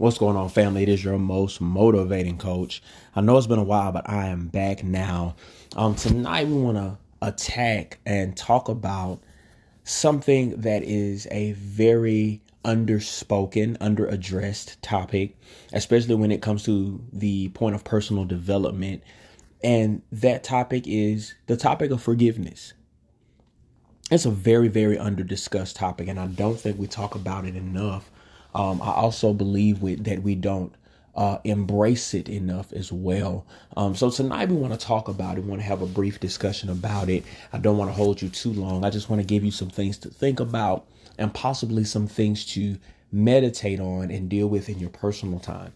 What's going on, family? It is your most motivating coach. I know it's been a while, but I am back now. Um, tonight we want to attack and talk about something that is a very underspoken, underaddressed topic, especially when it comes to the point of personal development. And that topic is the topic of forgiveness. It's a very, very underdiscussed topic, and I don't think we talk about it enough um, I also believe that we don't uh, embrace it enough as well. Um, so tonight we want to talk about it. We want to have a brief discussion about it. I don't want to hold you too long. I just want to give you some things to think about and possibly some things to meditate on and deal with in your personal time.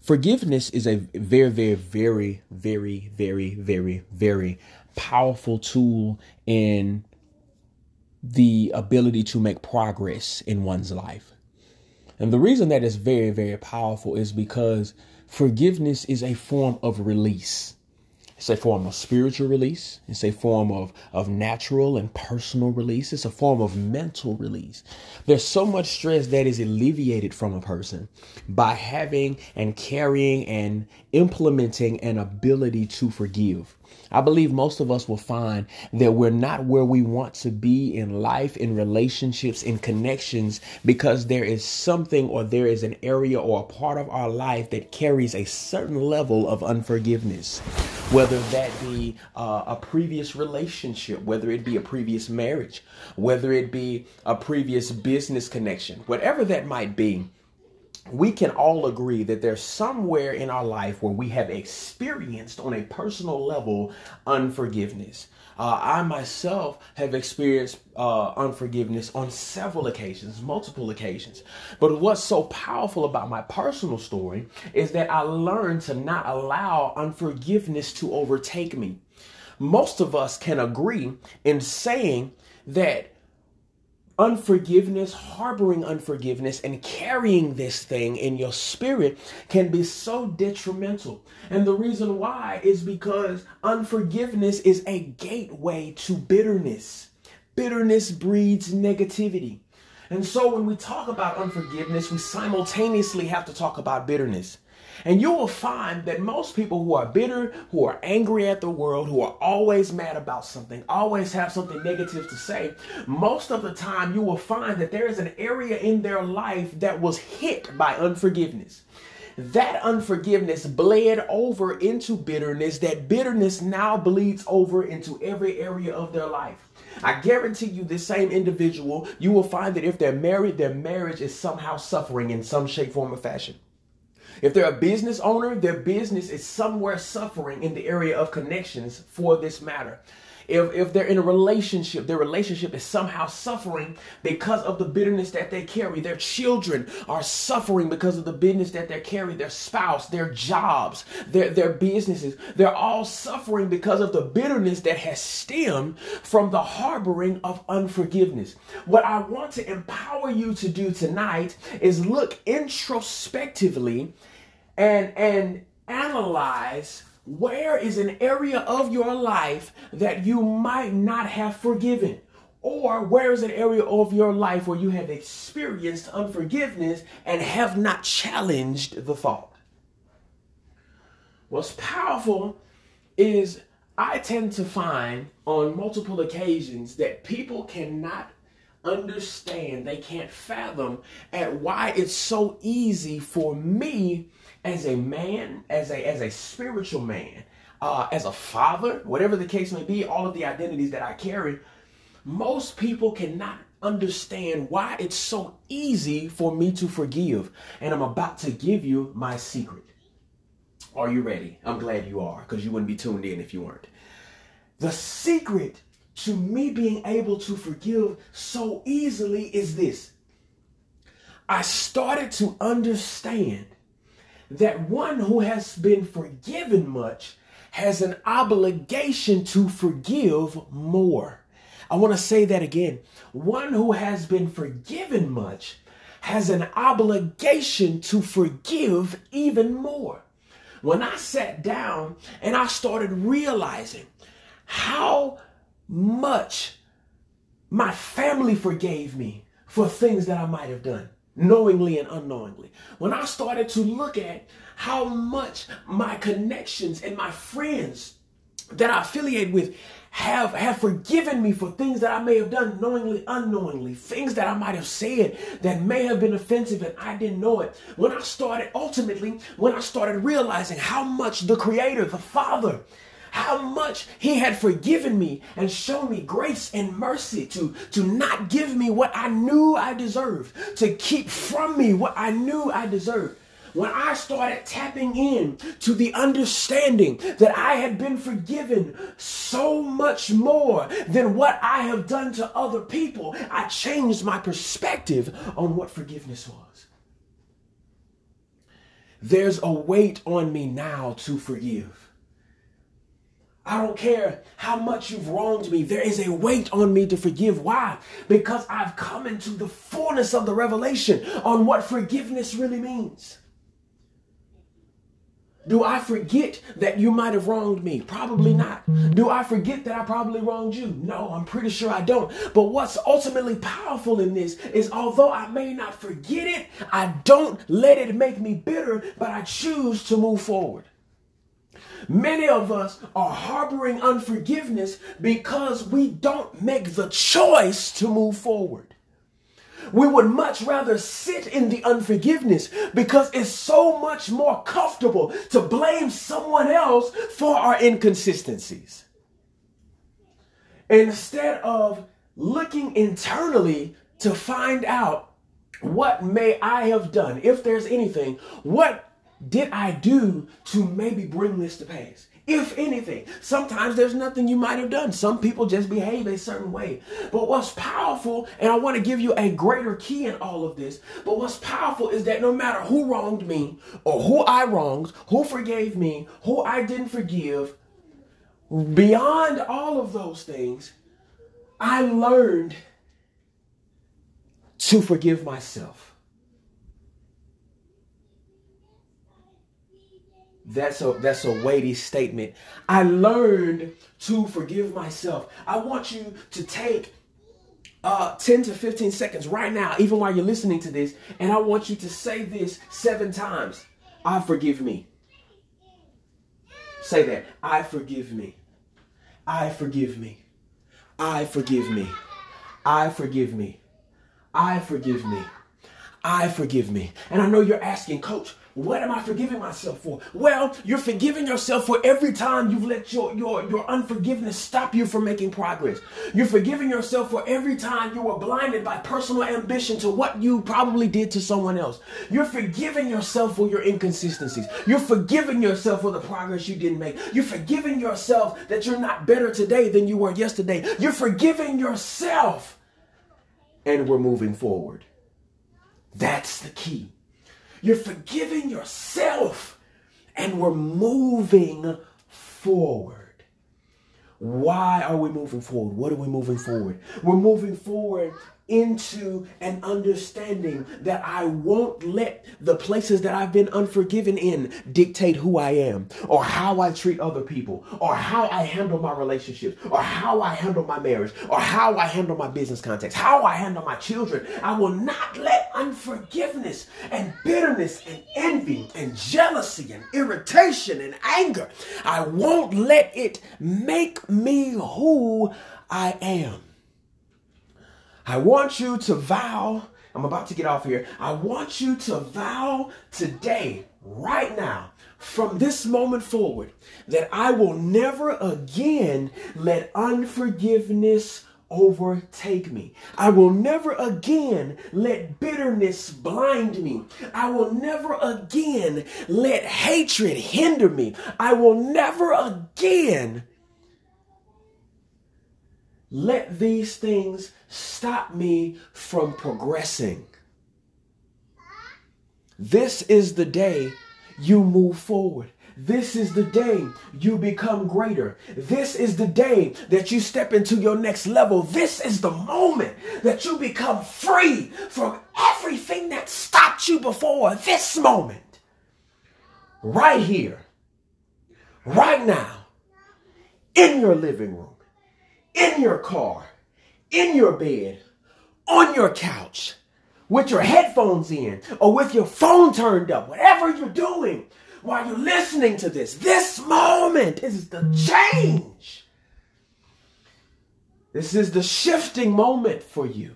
Forgiveness is a very, very, very, very, very, very, very powerful tool in the ability to make progress in one's life. And the reason that is very, very powerful is because forgiveness is a form of release. It's a form of spiritual release. It's a form of, of natural and personal release. It's a form of mental release. There's so much stress that is alleviated from a person by having and carrying and implementing an ability to forgive. I believe most of us will find that we're not where we want to be in life, in relationships, in connections, because there is something or there is an area or a part of our life that carries a certain level of unforgiveness. Whether that be uh, a previous relationship, whether it be a previous marriage, whether it be a previous business connection, whatever that might be, we can all agree that there's somewhere in our life where we have experienced on a personal level unforgiveness. Uh, I myself have experienced uh, unforgiveness on several occasions, multiple occasions. But what's so powerful about my personal story is that I learned to not allow unforgiveness to overtake me. Most of us can agree in saying that unforgiveness, harboring unforgiveness, and carrying this thing in your spirit can be so detrimental. And the reason why is because unforgiveness is a gateway to bitterness. Bitterness breeds negativity. And so when we talk about unforgiveness, we simultaneously have to talk about bitterness. And you will find that most people who are bitter, who are angry at the world, who are always mad about something, always have something negative to say, most of the time you will find that there is an area in their life that was hit by unforgiveness that unforgiveness bled over into bitterness. That bitterness now bleeds over into every area of their life. I guarantee you, this same individual, you will find that if they're married, their marriage is somehow suffering in some shape, form, or fashion. If they're a business owner, their business is somewhere suffering in the area of connections for this matter. If, if they're in a relationship, their relationship is somehow suffering because of the bitterness that they carry. Their children are suffering because of the bitterness that they carry. Their spouse, their jobs, their, their businesses, they're all suffering because of the bitterness that has stemmed from the harboring of unforgiveness. What I want to empower you to do tonight is look introspectively and, and analyze where is an area of your life that you might not have forgiven? Or where is an area of your life where you have experienced unforgiveness and have not challenged the thought? What's powerful is I tend to find on multiple occasions that people cannot understand, they can't fathom at why it's so easy for me as a man, as a as a spiritual man, uh, as a father, whatever the case may be, all of the identities that I carry, most people cannot understand why it's so easy for me to forgive. And I'm about to give you my secret. Are you ready? I'm glad you are, because you wouldn't be tuned in if you weren't. The secret to me being able to forgive so easily is this. I started to understand that one who has been forgiven much has an obligation to forgive more. I want to say that again. One who has been forgiven much has an obligation to forgive even more. When I sat down and I started realizing how much my family forgave me for things that I might have done. Knowingly and unknowingly. When I started to look at how much my connections and my friends that I affiliate with have have forgiven me for things that I may have done knowingly, unknowingly, things that I might have said that may have been offensive and I didn't know it. When I started, ultimately, when I started realizing how much the Creator, the Father, how much he had forgiven me and shown me grace and mercy to, to not give me what I knew I deserved, to keep from me what I knew I deserved when I started tapping in to the understanding that I had been forgiven so much more than what I have done to other people, I changed my perspective on what forgiveness was. There's a weight on me now to forgive. I don't care how much you've wronged me. There is a weight on me to forgive. Why? Because I've come into the fullness of the revelation on what forgiveness really means. Do I forget that you might have wronged me? Probably not. Do I forget that I probably wronged you? No, I'm pretty sure I don't. But what's ultimately powerful in this is although I may not forget it, I don't let it make me bitter, but I choose to move forward. Many of us are harboring unforgiveness because we don't make the choice to move forward. We would much rather sit in the unforgiveness because it's so much more comfortable to blame someone else for our inconsistencies. Instead of looking internally to find out what may I have done, if there's anything, what did I do to maybe bring this to pass? If anything, sometimes there's nothing you might have done. Some people just behave a certain way. But what's powerful, and I want to give you a greater key in all of this, but what's powerful is that no matter who wronged me or who I wronged, who forgave me, who I didn't forgive, beyond all of those things, I learned to forgive myself. That's a that's a weighty statement. I learned to forgive myself. I want you to take uh, 10 to 15 seconds right now, even while you're listening to this, and I want you to say this seven times. I forgive me. Say that. I forgive me. I forgive me. I forgive me. I forgive me. I forgive me. I forgive me. And I know you're asking, Coach, what am I forgiving myself for? Well, you're forgiving yourself for every time you've let your, your, your unforgiveness stop you from making progress. You're forgiving yourself for every time you were blinded by personal ambition to what you probably did to someone else. You're forgiving yourself for your inconsistencies. You're forgiving yourself for the progress you didn't make. You're forgiving yourself that you're not better today than you were yesterday. You're forgiving yourself. And we're moving forward. That's the key. You're forgiving yourself and we're moving forward. Why are we moving forward? What are we moving forward? We're moving forward into an understanding that I won't let the places that I've been unforgiven in dictate who I am or how I treat other people or how I handle my relationships or how I handle my marriage or how I handle my business contacts, how I handle my children. I will not let unforgiveness and bitterness and envy and jealousy and irritation and anger, I won't let it make me who I am. I want you to vow. I'm about to get off here. I want you to vow today, right now, from this moment forward, that I will never again let unforgiveness overtake me. I will never again let bitterness blind me. I will never again let hatred hinder me. I will never again let these things stop me from progressing. This is the day you move forward. This is the day you become greater. This is the day that you step into your next level. This is the moment that you become free from everything that stopped you before. This moment, right here, right now, in your living room in your car, in your bed, on your couch, with your headphones in or with your phone turned up, whatever you're doing while you're listening to this, this moment is the change. This is the shifting moment for you.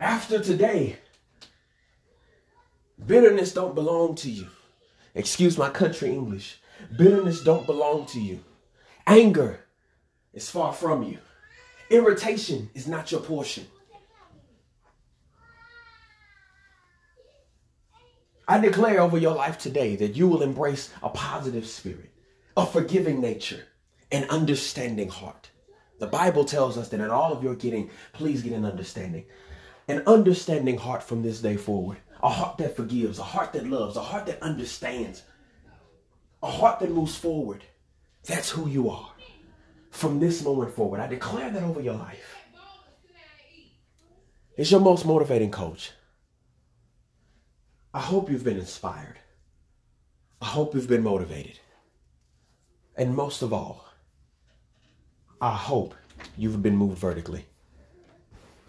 After today, bitterness don't belong to you. Excuse my country English. Bitterness don't belong to you. Anger is far from you. Irritation is not your portion. I declare over your life today that you will embrace a positive spirit, a forgiving nature, an understanding heart. The Bible tells us that in all of your getting, please get an understanding. An understanding heart from this day forward. A heart that forgives, a heart that loves, a heart that understands, a heart that moves forward. That's who you are. From this moment forward, I declare that over your life. It's your most motivating coach. I hope you've been inspired. I hope you've been motivated. And most of all, I hope you've been moved vertically.